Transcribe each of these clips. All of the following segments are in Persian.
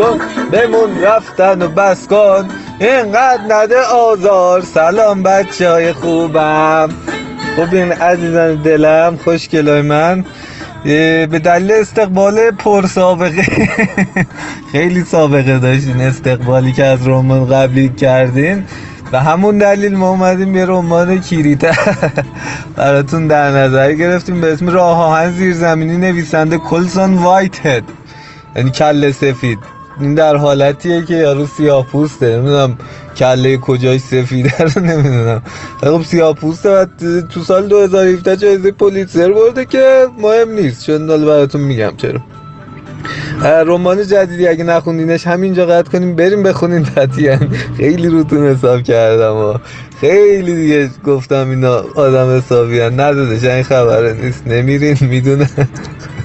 کن بمون رفتن و بس کن. اینقدر نده آزار سلام بچه های خوبم. خب این عزیزان دلم خوشگلای من. به دلیل استقبال پر سابقه خیلی سابقه داشتین استقبالی که از رمان قبلی کردین. و همون دلیل ما اومدیم یه رمان کیریته براتون در نظر گرفتیم به اسم راه آهن زیرزمینی نویسنده کلسون وایت هد یعنی کله سفید. این در حالتیه که یارو سیاه پوسته. نمی‌دونم کله کجای سفیده رو نمی‌دونم. خب سیاه پوسته و تو سال 2017 جایزه پولیتزر برده که مهم نیست. چون حالا براتون میگم چرا. رمان جدیدی اگه نخوندینش همینجا قطع کنیم. بریم بخونین تطیعا خیلی روتون حساب کردم و خیلی دیگه گفتم اینا آدم حسابی ندادش این خبره نیست. نمیرین می‌دونن.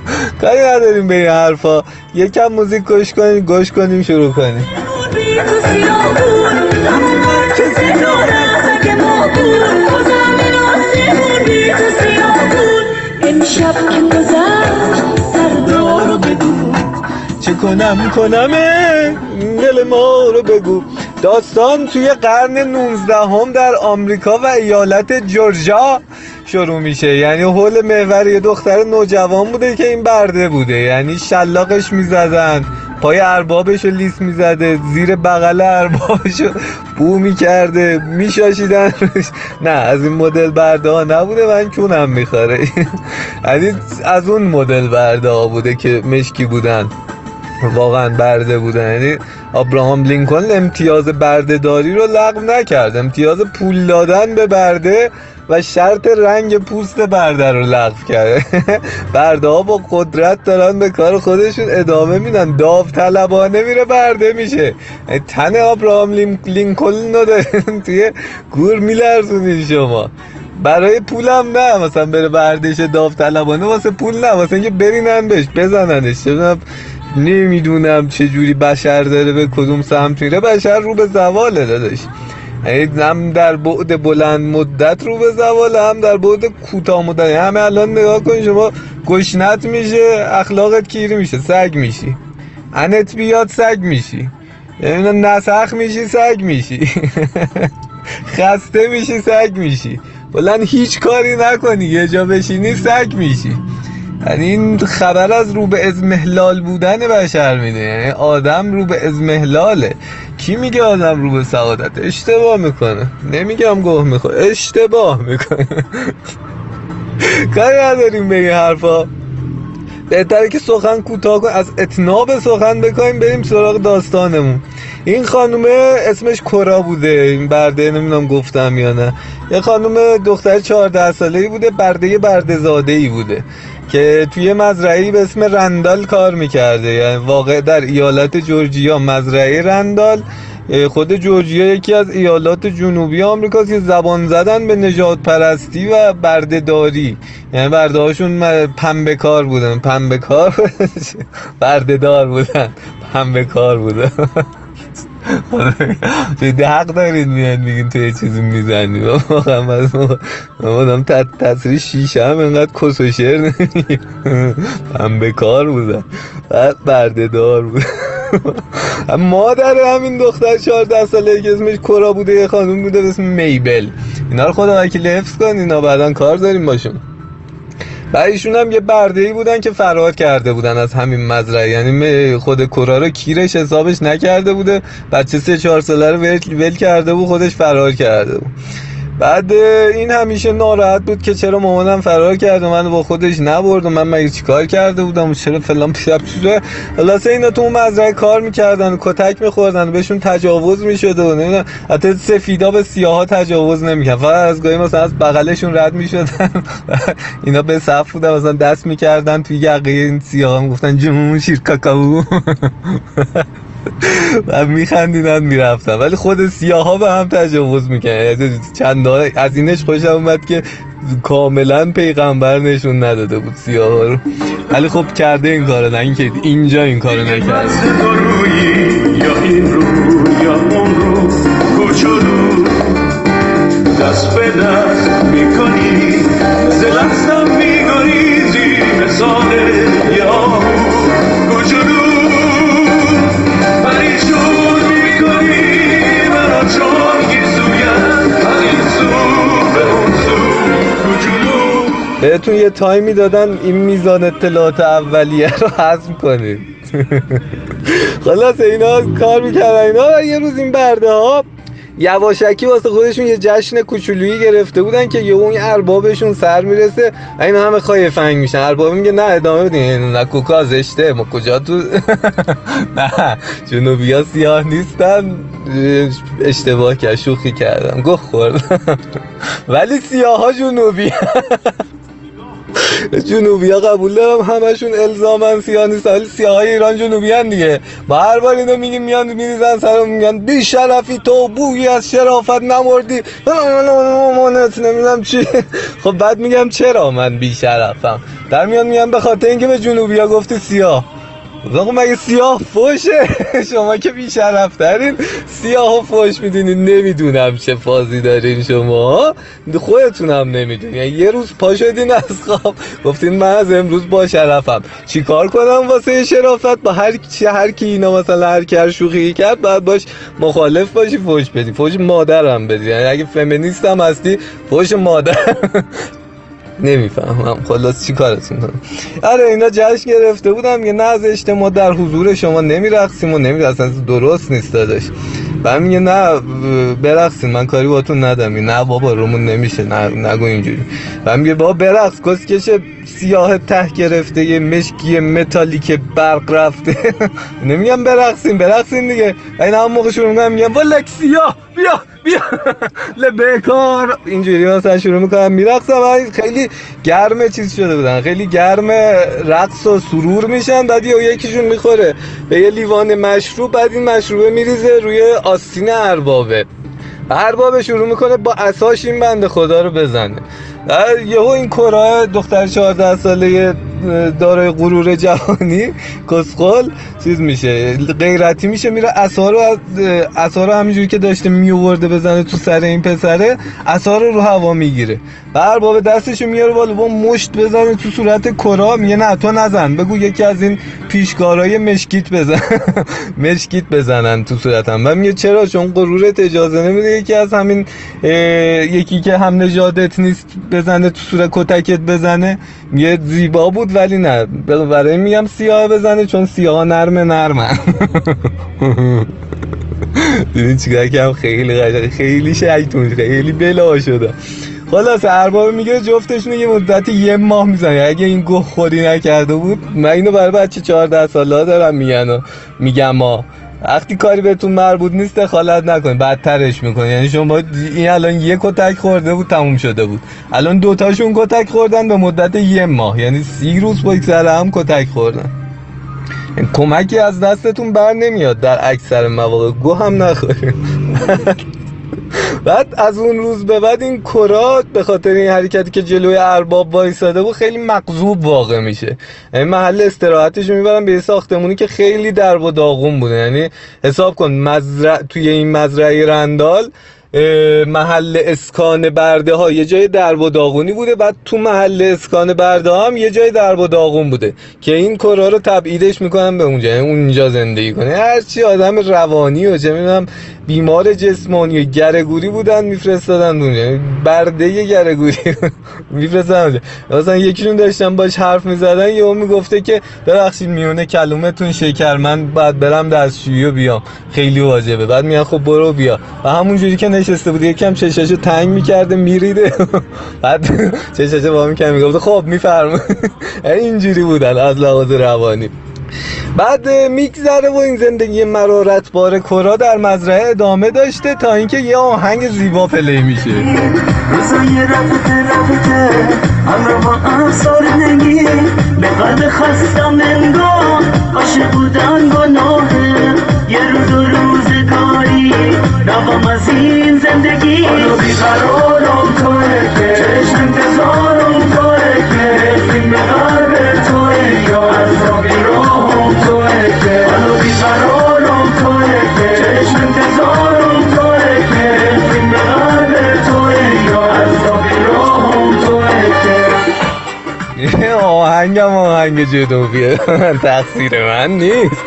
کاری نداریم به این حرفا. یکم موزیک گوش کنیم گوش کنیم شروع کنیم. امشب که گذشت فردا رو بگو چه کنم؟ کنم؟ دل ما رو بگو. داستان توی قرن 19 هم در آمریکا و ایالت جورجیا. شروع میشه. یعنی حول محور یه دختر نوجوان بوده که این برده بوده. یعنی شلاقش می‌زدن پای اربابش رو لیس می‌زده زیر بغل اربابش رو بو می‌کرده میشاشیدن. نه از این مدل برده ها نبوده من کونم می‌خوره. یعنی از اون مدل برده ها بوده که مشکی بودن. واقعا برده بودن. یعنی ابراهام لینکلن امتیاز بردهداری رو لغو نکرد. امتیاز پول دادن به برده و شرط رنگ پوست برده رو لغو کرده برده ها با قدرت دارن به کار خودشون ادامه میدن. داوطلبانه میره برده میشه. یعنی تن ابراهام لین- لینکلن رو توی گور میلرزونین شما. برای پولم نه. مثلا بره بردش داوطلبانه واسه پول نه. واسه اینکه برینن بهش بزننش. نمی‌دونم جوری بشر داره به کدوم سمت میره. بشر رو به زواله دادش یعنی هم در بعد بلند مدت رو به زواله هم در بعد کوتاه مدت. همه الان نگاه کن شما گشنت میشه اخلاقت کیری میشه سگ میشی. انت بیاد سگ میشی. یعنی نسخ میشی سگ میشی. خسته میشی سگ میشی. بلند هیچ کاری نکنی یه جا بشینی سگ میشی. این خبر از رو به ازمهلال بودن بشر میده. یعنی آدم رو به ازمهلاله کی میگه آدم رو به سعادت؟ اشتباه می‌کنه. نمیگم گوه می‌خوره. اشتباه می‌کنه. کاری نداریم به این حرفا. بهتره که سخن کوتاه کن. از اتناب سخن بکنیم بریم سراغ داستانمون. این خانومه اسمش کرا بوده. این برده نمی‌دونم گفتم یا نه. یه خانوم دختر 14 ساله ای بوده برده برده زاده ای بوده که توی مزرعی به اسم رندال کار می‌کرده. یعنی واقع در ایالت جورجیا مزرعه رندال. خود جورجیا یکی از ایالات جنوبی آمریکاست که زبان زدن به نجات پرستی و بردهداری. یعنی برده هاشون پنبه کار بودن. پنبه کار برده بودن. پنبه کار بودن. جدی حق دارید میاد میگین تو یه چیزی می‌زنی؟ واقعا من آدم تصریح شیشه هم اینقدر کس و شعر نمیگه پنبه کار بودن بعد برده دار بودن مادر همین دختر 14 ساله که اسمش کرا بوده یه خانوم بوده به اسم میبل. اینا رو خدا وکیل حفظ کن اینا بعدا کار داریم باشون. بعد ایشون هم یه برده ای بودن که فرار کرده بودن از همین مزرعه. یعنی خود کرا رو کیرش حسابش نکرده بوده بچه سه چهار ساله رو ول کرده بود خودش فرار کرده بود. بعد این همیشه ناراحت بود که چرا مامانم فرار کرده من با خودش نبرد و من مگه چیکار کرده بودم و چرا فلان پیشب چیزه خلاصه اینا تو مزرعه کار می‌کردن و کتک میخوردن بهشون تجاوز می‌شده و نمی‌دونم حتی سفیدا به سیاها تجاوز نمی‌کردن فقط از گاهی مثلا از بغلشون رد می‌شدن. اینا به صف بودن مثلا دست می‌کردن توی یقه این سیاها می‌گفتن جمون شیر کاکاو. و میخندیدن می‌رفتن ولی خود سیاه ها به هم تجاوز می‌کنن چند از اینش خوشم اومد که کاملا پیغمبر نشون نداده بود سیاه ها رو. ولی خب کرده این کارو نه اینکه اینجا این کارو نکرده. یا این رو یا اون رو کوچولو دست به دست می‌کنی ز لحظم میگریزی مثال یا بهتون یه تایمی دادن این میزان اطلاعات اولیه رو حذف کنید. خلاص اینا کار می‌کردن. اینا و یه روز این برده ها یواشکی واسه خودشون یه جشن کوچولویی گرفته بودن که یه اون اربابشون سر می‌رسه. اینا همه خایفنگ میشن. ارباب میگه نه ادامه بدین. نه کوکا زشته. ما کجا تو؟ نه جنوبی ها سیاه نیستن. اشتباه کرد شوخی کردم. گفت خورد ولی سیاه ها جنوبی. جنوبی ها قبول دارم همشون الزامن سیاه نیست. ولی سیاه های ایران جنوبی هن دیگه. با هر بار اینو میگیم میان میریزن سرم میگن بی شرفی تو بویی از شرافت نمردی. نمی‌دونم چی. خب بعد میگم چرا من بی شرفم؟ در میان میگم به خاطر اینکه به جنوبی ها گفتی سیاه. خب مگه سیاه فوشه؟ شما که بیشرف ترین سیاه فوش می‌دونین نمی‌دونم چه فازی دارین شما. خودتون هم نمی‌دونین یعنی یه روز پا شدین از خواب. گفتین من از امروز با شرفم. چیکار کنم واسه شرافت؟ با هر کی هر کی اینا مثلا هر کی شوخی کرد باید باش مخالف باشی فوش بدی. فوش مادرم بدی. یعنی اگه فمینیست هم هستی فوش مادر. نمی‌فهمم. خلاص چی کارتون کنم؟ آره اینا جشن گرفته بودم یه نه از اجتماع در حضور شما نمیرقصیم و نمیرقصیم. درست نیست داداش. و میگه نه برقصین. من کاری باتون ندارم. نه بابا رومون نمیشه. نه نگو اینجوری. و میگه بابا برقص. کسکش سیاه ته گرفته یه مشکی متالیک برق رفته. نمیگم برقصین برقصین دیگه. این هم موقع شروع میگم میگم ولک سیاه بیا. بیا. لبکار اینجوری مثلا شروع می‌کنم میرقصم خیلی گرم چیز شده بودن. خیلی گرم رقص و سرور میشن بعد یکیشون می‌خوره. به یه لیوان مشروب بعد این مشروبه میریزه روی آستین اربابه. اربابه شروع می‌کنه با اساش این بنده خدا رو بزنه. یهو این کرا دختر 14 ساله دارای غرور جهانی کسخل چیز میشه غیرتی میشه میره اثار رو اثار رو همینجوری که داشته میورده بزنه تو سر این پسره اثار رو هوا می‌گیره. و ارباب دستشو میاره بالا با مشت بزنه تو صورت کرا میگه نه تو نزن. بگو یکی از این پیشکارای مشکیت بزن مشکیت بزنن تو صورتم. و میگه چرا؟ چون غرورت اجازه نمیده یکی از همین یکی که هم نژادت نیست بزنه تو صورت کتکت بزنه. میگه زیبا بود ولی نه. برای میگم سیاه بزنه چون سیاه نرمه. نرمن دیدین چیکار کردم؟ خیلی قشنگ. خیلی شیطون خیلی بلا شده. خلاص ارباب میگه جفتشون یه مدت یه ماه می‌زنه اگه این گوه خودی نکرده بود من اینو برای بچه 14 ساله دارم میگن میگم ما وقتی کاری بهتون مربوط نیست دخالت نکنید. بدترش می‌کنید. یعنی شما این الان یه کتک خورده بود تموم شده بود. الان دوتاشون کتک خوردن به مدت یه ماه. یعنی سی روز با سر هم کتک خوردن. یعنی کمکی از دستتون بر نمیاد در اکثر مواقع. گو هم نخورید بعد از اون روز به بعد این کرات به خاطر این حرکتی که جلوی ارباب وایساده بود خیلی مقذوب واقع میشه. یعنی محل استراحتش می‌برن به یه ساختمونی که خیلی درب و داغون بوده. یعنی حساب کن مزرع توی این مزرعه رندال محل اسکان برده ها یه جای درب و داغونی بوده بعد تو محل اسکان برده هم یه جای درب و داغون بوده که این کرا رو تبعیدش می‌کنن به اونجا یعنی اونجا زندگی کنه. هرچی آدم روانی و چه می‌دونم بیمار جسمانی و گرگوری بودن میفرستادن اونجا. یعنی برده گرگوری میفرستادن اونجا. مثلا یکیشون داشتن باش حرف می‌زدن یهو می‌گفته که ببخشید میونه کلومتون شکر من بعد برم دستشویی و بیام. خیلی واجبه. بعد میگن خب برو بیا. و همونجوری که نشسته بود یکم چشاشو تنگ می‌کرده میریده. بعد چشاشو با می‌کنه می‌گفته خب میفرم اینجوری بودن از لحاظ روانی. بعد میگذره و این زندگی مرارت بار کرا در مزرعه ادامه داشته تا اینکه یه آهنگ زیبا پلی میشه. به خستم بودن گناهه یه روز از این زندگی حالا بیقرارم توه که چشم انتظارم توه که فیلم قلب توه یا عذابی راهم توه که حالا بیقرارم توه که چشم انتظارم توه که فیلم قلب توه یا عذابی راهم توه که یه آهنگم آهنگ جنوبیه تقصیر من نیست.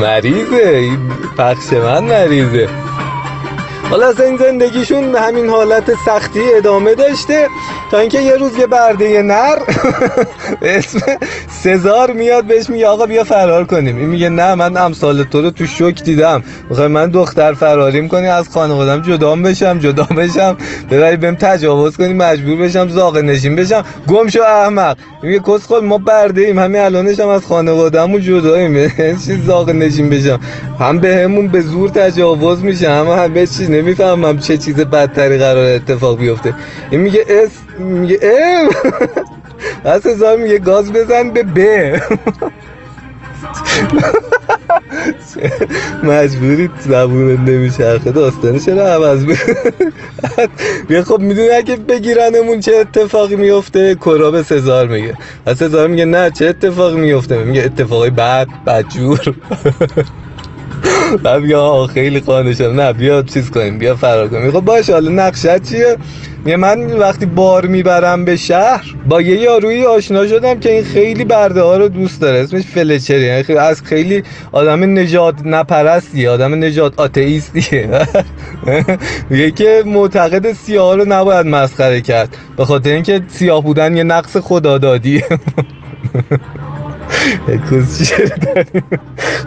مریضه. این پخش من مریضه. حالا اصلا این زندگیشون همین حالت سختی ادامه داشته تا اینکه یه روز یه برده نر به اسم سزار میاد بهش میگه آقا بیا فرار کنیم. این میگه نه من امثال تو رو تو شوک دیدم. می‌خوای من دختر فراریم کنی؟ از خانوادم جدام بشم جدا بشم. ببری بهم تجاوز کنی مجبور بشم زاغ نشین بشم. گم شو احمق. میگه کس خود ما برده ایم همین الانش هم از خانوادهمون جداییم. چی زاغ نشین بشم؟ هم به همون به زور تجاوز میشه هم همه چیز نمی‌فهمم چه چیز بدتری قرار اتفاق بیفته. این میگه اس میگه ام. از هزار میگه گاز بزن به ب. مجبوری زبون نمیچرخه. داستان چرا عوض بیا خب می‌دونی اگه بگیرنمون چه اتفاقی میفته کرا به سزار میگه. از سزار میگه نه چه اتفاقی میفته میگه اتفاقی بد بدجور. آه خیلی قانع شدم. نه بیا چیز کنیم بیا فرار کنیم. خب باشه حالا نقشت چیه. میگه من وقتی بار می‌برم به شهر با یه یارویی آشنا شدم که این خیلی برده ها رو دوست داره. اسمش فلچری. یعنی خیلی- از خیلی آدم نجات نپرستیه آدم نجات آتئیستیه. میگه که معتقد سیاه رو نباید مسخره کرد. به خاطر اینکه سیاه بودن یه نقص خدادادیه.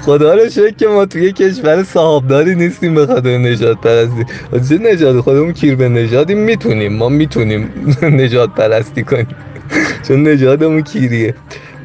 خدا رو شکر که ما توی کشور صاحبداری نیستیم به خاطر نجات پرستی. چه نجات خودمون کیر به نجاتیم می‌تونیم. ما می‌تونیم نجات پرستی کنیم. چون نجاتمون کیریه.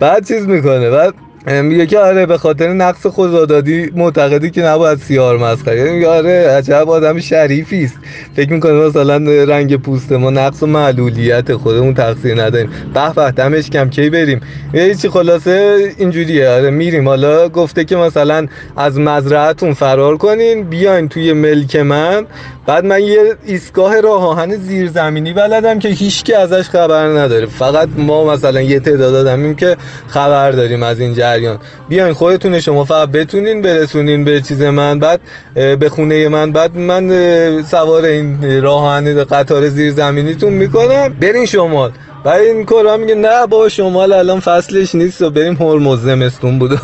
بعد چیز می‌کنه؟ بعد میگه که آره به خاطر نقص خدادادی معتقدی که نباید سیار مسخره. کنی. میگه آره عجب آدم شریفی است. فکر می‌کنه مثلا رنگ پوست ما نقص و معلولیت خودمون تقصیر نداریم به به دمش کم کی بریم؟ یه چی خلاصه اینجوریه. آره میریم. حالا گفته که مثلا از مزرعتون فرار کنین بیاین توی ملک من. بعد من یه ایستگاه راه آهن زیرزمینی بلدم که هیچکی ازش خبر نداره. فقط ما مثلا یه تعداد آدمیم که خبر داریم از این جریان. بیاین خودتون شما فقط بتونین برسونین به چیز من بعد به خونه من بعد من سوار این راه آهن قطار زیرزمینیتون می‌کنم. برین شمال. بعد این کورا میگه نه با شمال الان فصلش نیست و بریم هرمز زمستون بود.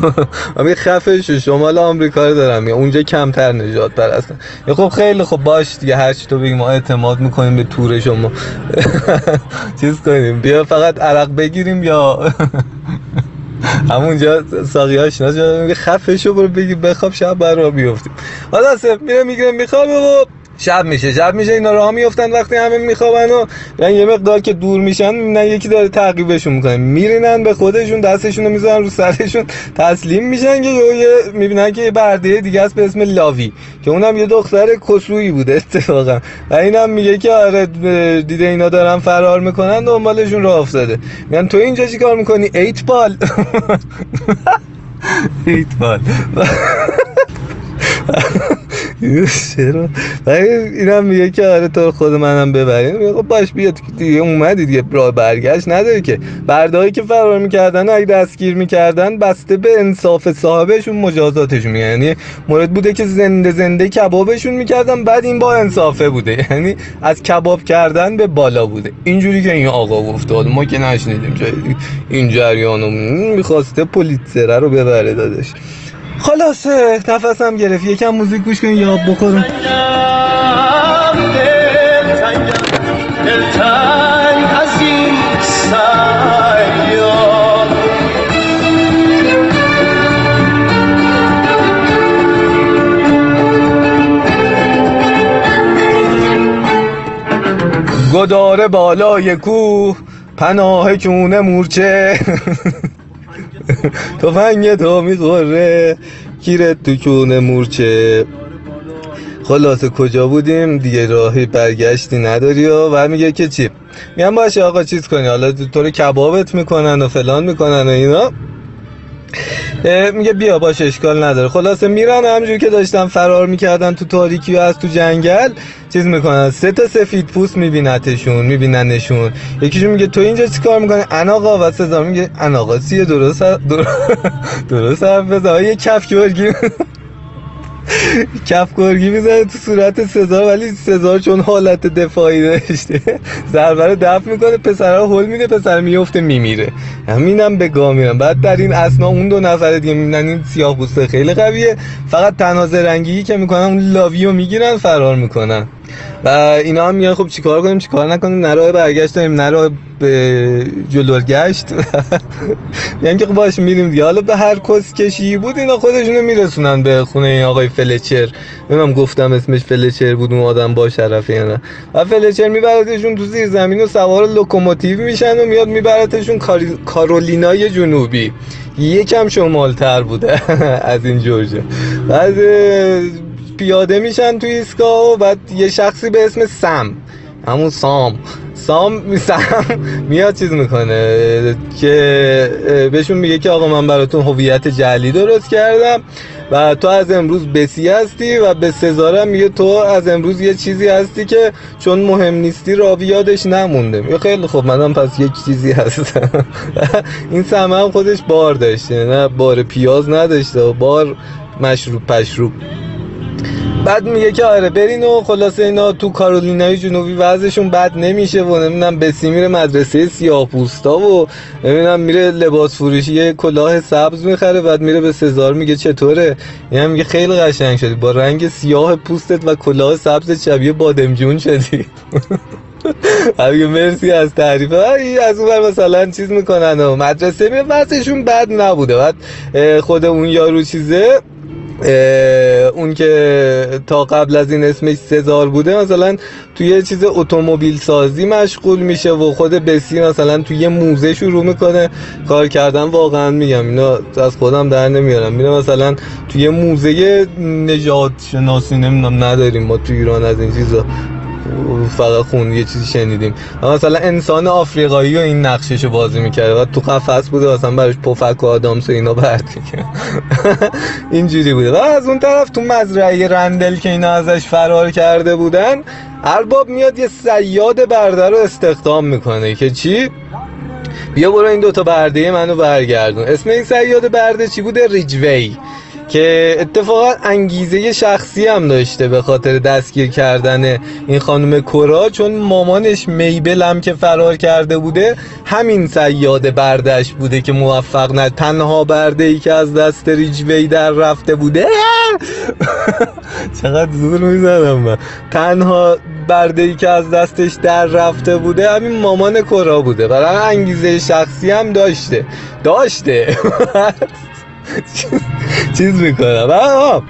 میگه خفه شو شمال آمریکا رو دارم. میگه اونجا کمتر نجات پرستن. خب خیلی خب باش دیگه هر چی تو بگی ما اعتماد می‌کنیم به تور شما. چیز کنیم بیا فقط عرق بگیریم یا همونجا ساقی آشنا شده میگه خفه شو برو بگی بخواب شب بر را حالا سف میره میگه میخوابه شب میشه شب میشه اینا راه میفتن وقتی همه میخوابن و یعنی یه مقدار که دور میشن می‌بینن یکی داره تعقیبشون می‌کنه. میرینن به خودشون دستشون رو می‌ذارن رو سرشون تسلیم میشن که یه می‌بینن که یه برده دیگه است به اسم لاوی که اونم یه دختر کسویی بوده اتفاقا. و اینم میگه که آره دیده اینا دارن فرار می‌کنن دنبالشون راه افتاده. میگن تو اینجا چی کار می‌کنی؟ ایت بال. ایت بال. چرا؟ اینم میگه که آره تو خود منم ببرین خب باش بیا دیگه اومدی دیگه راه برگشت نداره که. بردهایی که فرار می‌کردن اگه دستگیر می‌کردن بسته به انصاف صاحبشون مجازاتشون یعنی مورد بوده که زنده زنده کبابشون می‌کردن بعد این با انصافه بوده. یعنی از کباب کردن به بالا بوده. اینجوری که این آقا حالا ما که نشنیدیم. این جریانو می‌خواسته پلیتسره رو ببره دادش. خلاصه نفسم گرفت. یکم موزیک گوش کنیم یاد بخورم گداره بالای کوه پناه کونه مورچه. تفنگ تو می‌خوره گیرت تو کونه مورچه. خلاصه کجا بودیم؟ دیگه راهی برگشتی نداری و و میگه که چی؟ میگم باشه آقا چیز کنی حالا تو رو کبابت می‌کنن و فلان می‌کنن و اینا. میگه بیا باش اشکال نداره. خلاصه میرن همجور که داشتن فرار می‌کردن تو تاریکی و از تو جنگل چیز می‌کنن. سه تا سفید پوست میبینتشون میبیننشون. یکیشون میگه تو اینجا چی کار می‌کنه اناقا. و سزار میگه اناقا درست درست, درست حرف بزن. یه کف گرگی کف گرگی می‌زنه تو صورت سزار ولی سزار چون حالت دفاعی داشته ضربه رو دفع می‌کنه پسر رو هل میده پسر میفته میمیره. همینم به گاه میرن بعد در این اسنا اون دو نفر دیگه می‌بینن این سیاه خیلی قویه. فقط تنها زرنگی که می‌کنن اون لاوی رو می‌گیرن فرار می‌کنن. و اینا هم میگن خب چیکار کنیم چیکار نکنیم؟ نه راه برگشت داریم نه راه به گشت میگن که خب باهاش میریم دیگه. حالا به هر کس کشی بود اینا خودشونو میرسونن به خونه این آقای فلچر. نمی‌دونم گفتم اسمش فلچر بود اون آدم با شرفه یا نه. و فلچر میبردشون تو زیر زمین و سوار لوکوموتیو میشن و میاد میبرتشون کاری- کارولینای جنوبی. یکم شمالتر بوده از این جورجه. بعد پیاده میشن توی ایستگاه و بعد یه شخصی به اسم سم. همون سام. سام سم میاد چیز می‌کنه که بهشون میگه که آقا من براتون هویت جعلی درست کردم و تو از امروز بسی هستی و به سزارم میگه تو از امروز یه چیزی هستی که چون مهم نیستی راوی یادش نمونده. میگه خیلی خب منم پس یک چیزی هستم. این سمه هم خودش بار داشته نه بار پیاز نداشته و بار مشروب پشروب. بعد میگه که آره برین و خلاصه اینا تو کارولینای جنوبی وضعشون بد نمیشه و نمی‌دونم بسی میره مدرسه سیاه‌پوستا و نمی‌دونم میره لباس فروشی یه کلاه سبز می‌خره بعد میره به سزار میگه چطوره؟ این میگه خیلی قشنگ شدی. با رنگ سیاه پوستت و کلاه سبز شبیه بادمجون شدی. میگه مرسی از تعریف. از اون مثلا چیز می‌کنن و مدرسه می وضعشون بد نبوده. بعد خود اون یارو چیزه اون که تا قبل از این اسمش سزار بوده مثلا توی یه چیز اتومبیل سازی مشغول میشه و خود بسی مثلا توی یه موزه شروع می‌کنه کار کردن واقعا میگم اینا از خودم در نمیارم. میره مثلا توی یه موزه نجات شناسی نمی‌دونم نداریم ما تو ایران از این چیزا. فقط یه چیزی شنیدیم و مثلا انسان آفریقایی و این نقششو بازی می‌کرده و تو قفس بوده مثلا براش پفک و آدامس و اینا برد. اینجوری بوده و از اون طرف تو مزرعه رندل که اینا ازش فرار کرده بودن ارباب میاد یه سیاد برده رو استخدام می‌کنه که چی؟ بیا برو این دوتا برده منو برگردون اسم این سیاد برده چی بوده؟ ریجوی که اتفاقا انگیزه شخصی هم داشته به خاطر دستگیر کردن این خانم کورا چون مامانش میبل هم که فرار کرده بوده همین سیاد بردش بوده که موفق نه تنها برده ای که از دست ریجوی در رفته بوده. چقدر زور می‌زنم من. تنها برده ای که از دستش در رفته بوده همین مامان کورا بوده. برای انگیزه شخصی هم داشته. داشته. چیز می‌کنم. آها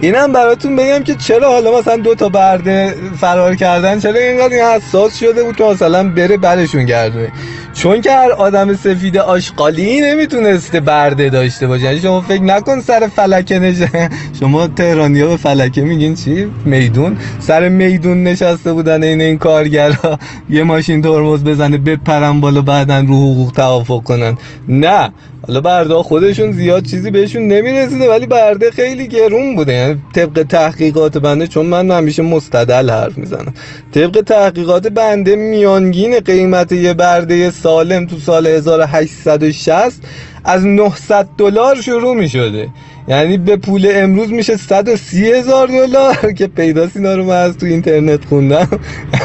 اینم براتون بگم که چرا حالا مثلا دو تا برده فرار کردن چرا اینقدر این حساس شده بود که مثلا بره برشون گردونه؟ چون که هر آدم سفید آشغالی نمی‌تونسته برده داشته باشه. یعنی شما فکر نکن سر فلکه نشه شما تهرانی ها به فلکه میگین چی؟ میدون؟ سر میدون نشسته بودن این این کارگرها یه ماشین ترمز بزنه بپرن بالا بعدا رو حقوق توافق کنن. نه. حالا برده خودشون زیاد چیزی بهشون نمی‌رسیده ولی برده خیلی گرون بوده. یعنی طبق تحقیقات بنده چون من همیشه مستدل حرف می‌زنم. طبق تحقیقات بنده میانگین قیمت یه برده سالم تو سال 1860 از 900 دلار شروع می شده یعنی به پول امروز میشه 130 هزار دلار که پیداست اینا رو من از تو اینترنت خوندم.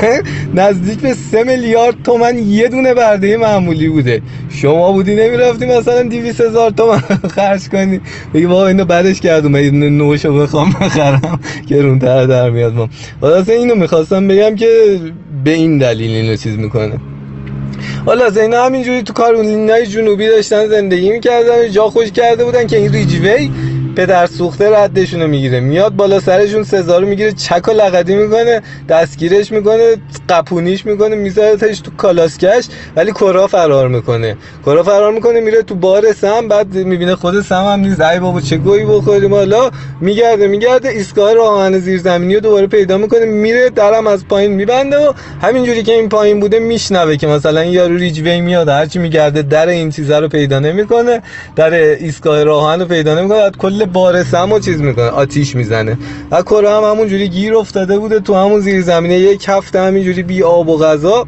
نزدیک به 3 میلیارد تومن یه دونه برده معمولی بوده. شما بودی نمی‌رفتی مثلا 200 هزار تومن خرج کنی. بگی بابا اینو بعدش کردم. من نوشو بخوام بخرم. گرونتر در میاد ما. خلاصه اینو می‌خواستم بگم که به این دلیل اینو چیز می‌کنه. حالا اینا همینجوری تو کارولینای جنوبی داشتن زندگی می‌کردن. جا خوش کرده بودن که این ریجوی پدر سوخته ردشونو می‌گیره. میاد بالا سرشون سزارو می‌گیره چک و لقدی می‌کنه دستگیرش می‌کنه قپونیش می‌کنه میذارتش تو کالاسکش ولی کرا فرار می‌کنه. کرا فرار می‌کنه میره تو بار سم بعد می‌بینه خود سم هم نیست. ای بابا چه گویی بخوریم؟ حالا میگرده میگرده. ایستگاه راهن زیرزمینی رو دوباره پیدا می‌کنه میره درم از پایین میبنده و همینجوری که این پایین بوده میشنوه که مثلا یارو ریجوی میاد هرچی میگرده در این چیزا رو پیدا نمی‌کنه در ایستگاه راهن رو پیدا نمی‌کنه بعد کل بار سم چیز می‌کنه آتیش می‌زنه. و کرا هم همونجوری گیر افتاده بوده تو همون زیر زمینه یک هفته همینجوری بی آب و غذا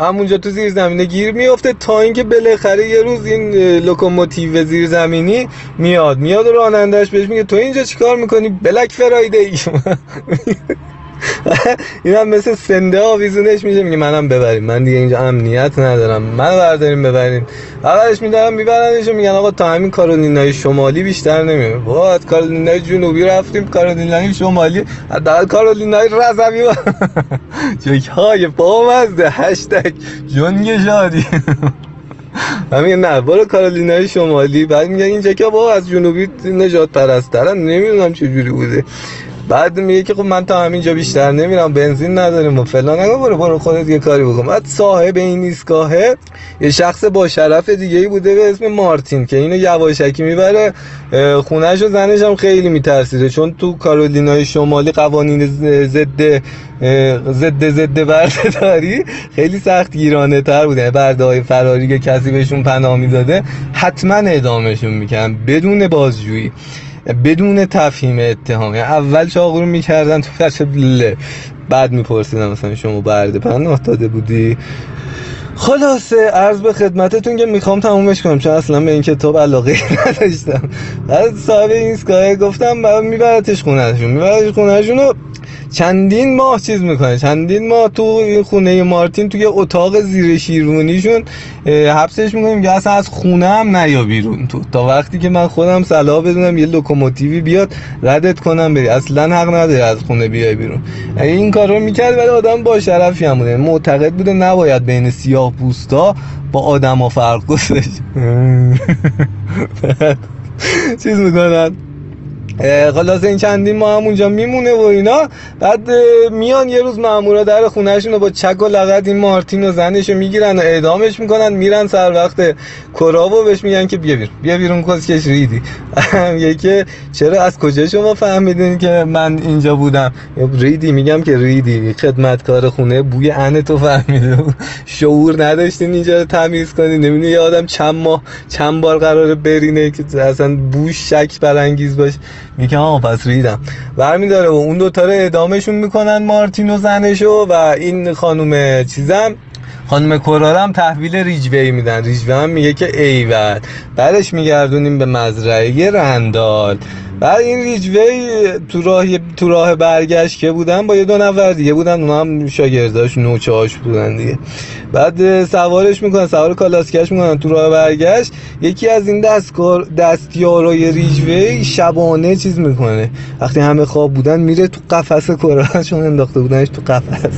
همونجا تو زیر زمینه گیر میفته تا اینکه بالاخره یه روز این لوکوموتیو زیر زمینی میاد. میاد و رانندش بهش میگه تو اینجا چیکار می‌کنی؟ Black Friday ای این هم مثل سنده آویزونش میشه میگه منم ببریم. من دیگه اینجا امنیت ندارم. منو برداریم ببرین اولش میدارم میبرنش میگن آقا تا همین کارولینای شمالی بیشتر نمیره باز از کارولینای جنوبی رفتیم کارولینای شمالی. حداقل کارولینای رضوی جوک های بامزده هشتگ جنگ شادی. همین نه برو کارولینای شمالی. بعد میگن اینجا که با از جنوبی نجات پرسترن نمی‌دونم چه جوری بوده. بعد میگه که خب من تا همینجا بیشتر نمیرم بنزین نداریم و فلان. نگو برو برو خودت یه کاری بکن. بعد صاحب این ایستگاهه یه شخص با شرف دیگه ای بوده به اسم مارتین که اینو یواشکی می‌بره خونهش و زنش هم خیلی میترسیده. چون تو کارولینای شمالی قوانین ضد ضد ضد بردهداری خیلی سخت گیرانه تر بوده. برده های فراری که کسی بهشون پناه می‌داده حتما اعدامشون می‌کنن بدون بازجویی. بدون تفهیم اتهام. یعنی اول چاقو رو می‌کردن تو بله بعد میپرسیدن مثلا شما برده پناه داده بودی؟ خلاصه عرض به خدمتتون که می‌خوام تمومش کنم چون اصلا به این کتاب علاقه نداشتم. بعد صاحب این گفتم بعد میبرتش خونهشون. میبرتش خونهشون و چندین ماه چیز می‌کنه. چندین ماه تو این خونه مارتین توی اتاق زیر شیرونیشون اه، حبسش می‌کنیم که اصلا از خونه هم نیا بیرون تو. تا وقتی که من خودم صلاح بدونم یه لوکوموتیوی بیاد ردت کنم بری. اصلا حق نداری از خونه بیای بیرون. این کار رو می‌کرد ولی آدم با شرفی هم بوده. معتقد بوده نباید بین سیاه پوستا با آدما فرق گذاشت. چیز می‌کنن؟ اه، خلاصه این چندین ما هم اونجا میمونه و اینا. بعد میان یه روز مامورا در خونهشون رو با چک و لغت این مارتین و زنش رو می‌گیرن و اعدامش می‌کنن میرن سر وقت کراو بهش میگن که بیا بیرون بیا بیرون کسکش ریدی. میگه که چرا از کجا شما فهمیدین که من اینجا بودم؟ ریدی؟ میگم که ریدی. خدمتکار خونه بوی ان تو فهمیده. شعور نداشتین اینجا تمیز کنین نمی‌دونی یه آدم چند ماه چند بار قراره برینه که اصلا بوش شک برانگیز باشه. میگه آه پس ریدم. برمیداره و اون دوتا رو اعدامشون می‌کنن مارتین و زنشو و این خانوم چیزم. خانم کرارم تحویل ریجوی میدن. ریجوی هم میگه که ایول. بعدش میگردونیم به مزرعه رندال. بعد این ریجوی تو راه تو راه برگشت که بودن با یه دو نفر دیگه بودن اونا هم شاگرداش نوچه هاش بودن دیگه. بعد سوارش می‌کنن سوار کالاسکش می‌کنن تو راه برگشت یکی از این دستکار دستیارای ریجوی شبانه چیز می‌کنه. وقتی همه خواب بودن میره تو قفس کراشون انداخته بودنش تو قفس.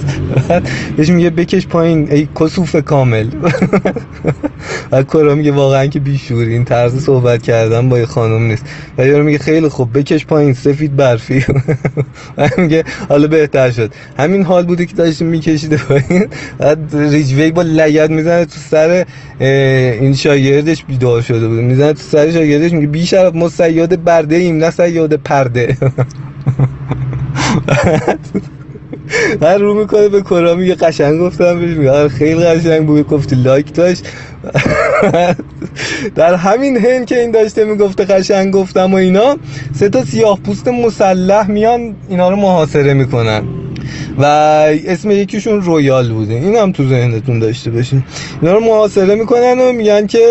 بعد بهش میگه بکش پایین ای کسوف کامل. و کرا میگه واقعا که بیشوری این طرز صحبت کردن با یه خانم نیست. و یارو میگه خیلی خوب بکش پایین سفید برفی. میگه حالا بهتر شد. همین حال بوده که داشتیم میکشیده پایین. بعد ریجوی با لگد می‌زنه تو سر این شاگردش بیدار شده بود می‌زنه تو سر شاگردش میگه بیشرف ما سیاد برده ایم نه سیاد پرده. من رو می‌کنه به کرا میگه قشنگ گفتم بهش میگه. آره خیلی قشنگ بود. گفتی لایک داشت. در همین هن که این داشته می‌گفته قشنگ گفتم و اینا سه تا سیاه پوست مسلح میان اینا رو محاصره می‌کنن. و اسم یکیشون رویال بوده. این هم تو ذهنتون داشته باشین. اینا رو محاصره می‌کنن و میگن که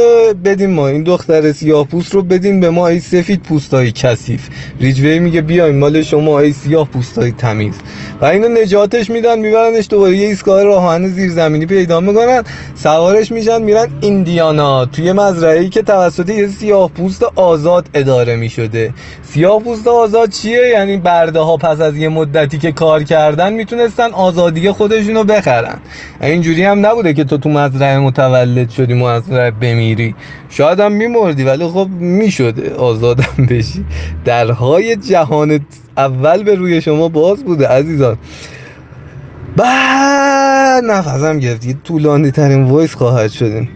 بدیم ما این دختر سیاه پوست رو بدیم به ما ای سفید پوستای کثیف. ریجوی میگه بیاین مال شما ای سیاه پوستای تمیز. و اینو نجاتش میدن میبرنش دوباره یه ایستگاه راهن زیرزمینی پیدا می‌کنن. سوارش میشن میرن ایندیانا. توی مزرعه‌ای که توسط یه سیاه پوست آزاد اداره می‌شده. سیاه پوست آزاد چیه؟ یعنی برده ها پس از یه مدتی که کار کردن می‌تونن می‌تونستن آزادی خودشون رو بخرن اینجوری هم نبوده که تو تو مزرعه متولد شدی مزرعه بمیری. شاید هم میمردی ولی خب می‌شد. آزادم بشی. درهای جهان اول به روی شما باز بوده عزیزان. بعد نفسم گرفت. طولانی ترین وایس خواهد شدیم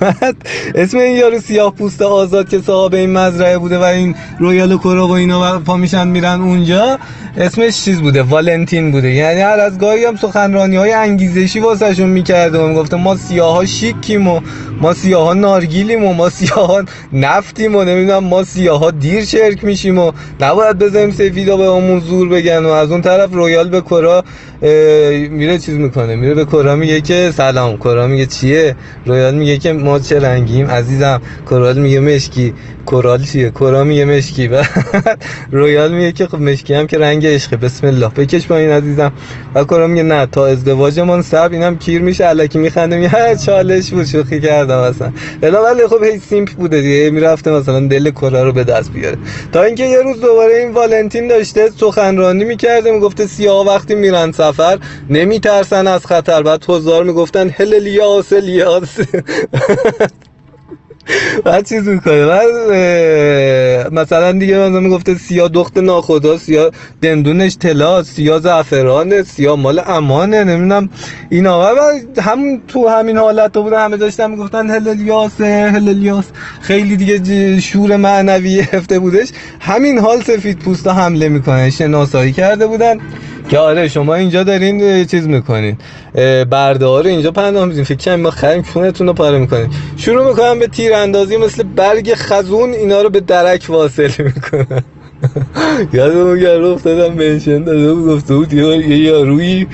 بعد اسم این یارو سیاه پوست آزاد که صاحب این مزرعه بوده و این رویال و کرا و اینا و پا میشن میرن اونجا اسمش چیز بوده؟ والنتین بوده. یعنی هر از گاهی هم سخنرانی های انگیزشی واسهشون می‌کرده و می‌گفته ما سیاه ها شیکیم و ما سیاه ها نارگیلیم و ما سیاه ها نفتیم و نمی‌دونم ما سیاه ها دیر چروک میشیم و نباید بذاریم سفیدا به همون زور بگن و از اون طرف رویال به کرا میره چیز می‌کنه. میره به کرا میگه که سلام. کرا میگه چیه؟ رویال میگه که ما چه رنگیم؟ عزیزم. کرا میگه مشکی. کرا چیه؟ کرا میگه مشکی. و رویال میگه که خب مشکی هم که رنگ عشقه. بسم الله. بکش با این عزیزم. و کرا میگه نه تا ازدواجمون صبر اینم کیر میشه. الکی میخنده میگه "ها، چالش بود شوخی کردم اصلا. الا ولی خب هی simp بوده دیگه. می‌رفته مثلا دل کرا رو به دست بیاره. تا اینکه یه روز دوباره این والنتین داشته سخنرانی می‌کرده می‌گفته سیاه وقتی میرن سفر نمیترسن از خطر. بعد حضار می‌گفتن هل الیاس الیاس بعد چیز می‌کنه اه، مثلا دیگه مثلا می‌گفته سیاه دخت ناخدا سیاه دندونش طلا سیاه زعفرانه سیاه مال امانه نمی‌دونم اینا. بعد هم تو همین حالت تو بودن همه داشتن می‌گفتن هل الیاس هل الیاس خیلی دیگه شور معنوی گرفته بودش. همین حال سفید پوستا حمله می‌کنه شناسایی کرده بودن. که آره شما اینجا دارین چیز می‌کنین. برده رو اینجا پناه میدین. فکر کنم ما خریم کونتون رو پاره می‌کنین شروع می‌کنن به تیر اندازی مثل برگ خزون اینا رو به درک واصل می‌کنن یادم گر افتادم منشن داده بود گفته بود یه یارویی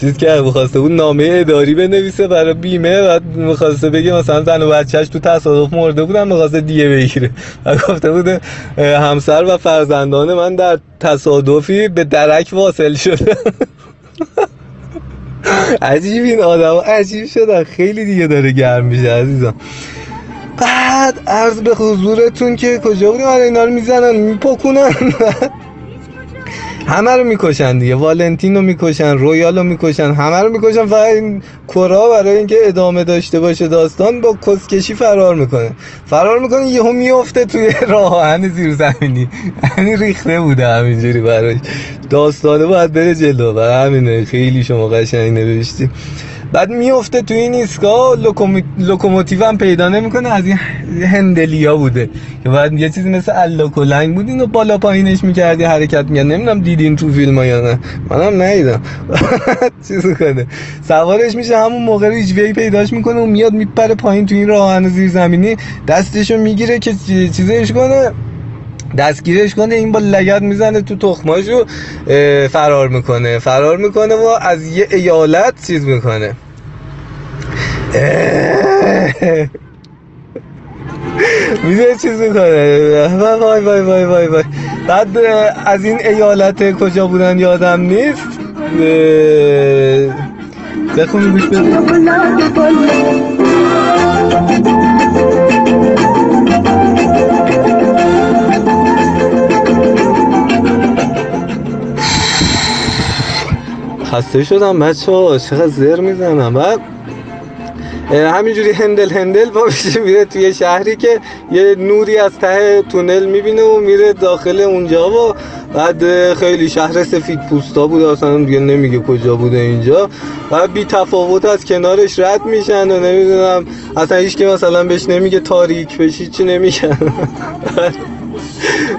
چیز که می‌خواسته بود نامه اداری بنویسه برای بیمه بعد می‌خواسته بگه مثلا زن و بچهش تو تصادف مرده بودن می‌خواسته دیه بگیره. و گفته بود همسر و فرزندان من در تصادفی به درک واصل شده عجیب این آدم عجیب شدن. خیلی دیگه داره گرم میشه عزیزم. بعد عرض به حضورتون که کجا بودیم؟ آره اینا رو می‌زنن میپکونن. همه رو می‌کشن دیگه. والنتین رو می‌کشن رویال رو می‌کشن همه رو می‌کشن فقط این کرا برای اینکه ادامه داشته باشه داستان با کسکشی فرار می‌کنه. فرار می‌کنه یهو میفته توی راه. آهن زیر زمینی یعنی ریخته بوده همینجوری براش. داستانه باید بره جلو. و همینه. خیلی شما قشنگ نوشتی. بعد میفته توی این ایستگاه لوکوموتیو هم پیدا نمی‌کنه از این هندلیا بوده. که بعد یه چیزی مثل الاکلنگ بود اینو بالا پایینش می‌کردی حرکت می‌کرد. نمی‌دونم دیدین تو فیلم ها یا نه. منم ندیدم. چیز کنه. سوارش میشه همون موقع ریجوی پیداش می‌کنه و میاد میپره پایین تو این راه آهن زیر زمینی دستشو می‌گیره که چی- چیزش کنه. دستگیرش کنه این با لگت می‌زنه تو تخماشو فرار می‌کنه. فرار می‌کنه و از یه ایالت چیز می‌کنه. می‌دونه چیز می‌کنه؟ وای وای وای وای وای بعد از این ایالت کجا بودن یادم نیست. اه، بخونی گوش بده. خسته شدم بچه ها چقدر زر می‌زنم. بعد همینجوری هندل هندل با میشه میره توی شهری که یه نوری از ته تونل می‌بینه و میره داخل اونجا و بعد خیلی شهر سفید پوستا بود اصلا دیگه نمیگه کجا بوده اینجا. و بی تفاوت از کنارش رد میشن و نمی‌دونم اصلا هیچ که مثلا بهش نمیگه تاریک بشی چی نمیگن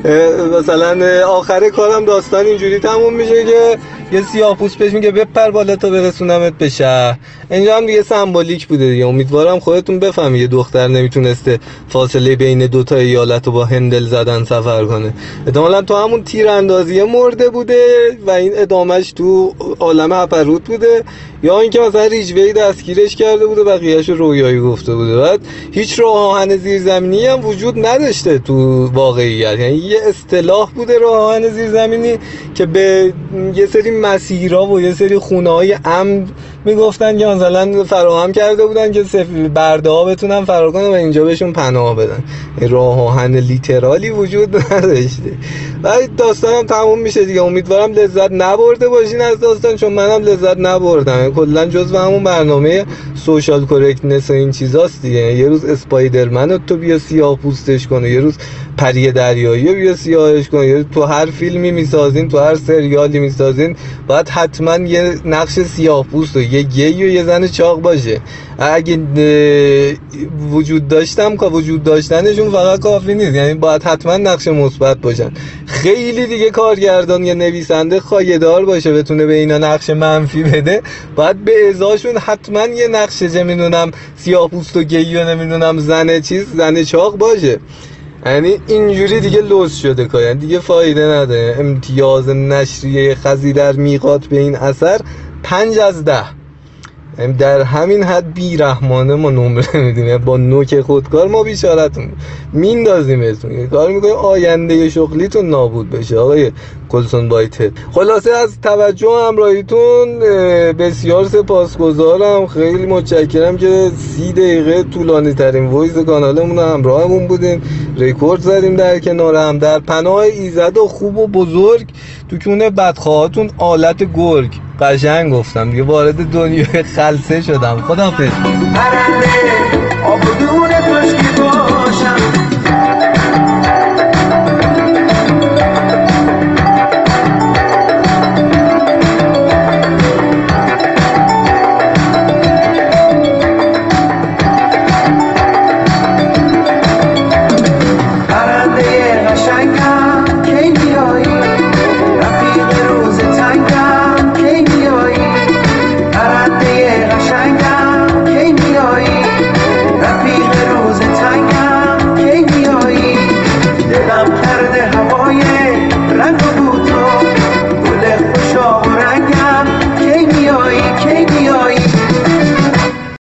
اه، مثلا آخر کارم داستان اینجوری تموم میشه که یه سیاه پوست بهش میگه بپر بالا تا برسونمت به شهر. اینجا هم دیگه سمبولیک بوده دیگه. امیدوارم خودتون بفهمی یه دختر نمی‌تونسته فاصله بین دو تا ایالت رو با هندل زدن سفر کنه. احتمالا تو همون تیر اندازیه مرده بوده و این ادامش تو عالم هپروت بوده. یا اینکه مثلا ریجوی دستگیرش کرده بوده بقیهش رو رویایی گفته بوده. بعد هیچ راه آهن زیرزمینی هم وجود نداشته تو واقعیت. یعنی یه اصطلاح بوده راه آهن زیرزمینی که به یه سری مسیرها و یه سری خونه های می‌گفتن که مثلا فراهم کرده بودن که برده ها بتونن فرار کنن و اینجا بهشون پناه بدن. راه آهن لیترالی وجود نداشته. و داستانم تموم میشه دیگه. امیدوارم لذت نبرده باشین از داستان چون منم لذت نبردم یعنی کلا جز همون برنامه social correctness این چیزاست دیگه. یه روز اسپایدرمن تو بیا سیاه پوستش کنه. یه روز پری دریایی رو بیا سیاهش یه تو هر فیلمی می‌سازین تو هر سریالی می‌سازین باید حتما یه نقش سیاه پوست و یه گی و یه زن چاق باشه. اگه وجود داشتم که وجود داشتنشون فقط کافی نیست. یعنی باید حتما نقش مثبت باشن. خیلی دیگه کارگردان یا نویسنده خایه‌دار باشه بتونه به اینا نقش منفی بده. باید به ازاشون حتما یه نقش چه می‌دونم سیاه پوست و گی و نمی‌دونم زن چیز زن چاق باشه. یعنی اینجوری دیگه لوس شده کار. یعنی دیگه فایده نداره. امتیاز نشریه خزی در میقات به این اثر پنج از ده. در همین حد بیرحمانه ما نمره میدیم. یعنی با نوک خودکار ما بیچارتون میندازیمتون یه کار می‌کنیم آینده شغلیتون نابود بشه. آقای کلسون بایتد خلاصه از توجه همراهیتون اه، بسیار سپاسگزارم. خیلی متشکرم که سی دقیقه طولانی ترین وایز کانالمون رو همراهمون بودین. رکورد زدیم در کنار هم. در پناه ایزد و خوب و بزرگ تو کونه بدخواهاتون آلت گرگ. قشنگ گفتم. دیگه وارد دنیای خلصه شدم. پشتی با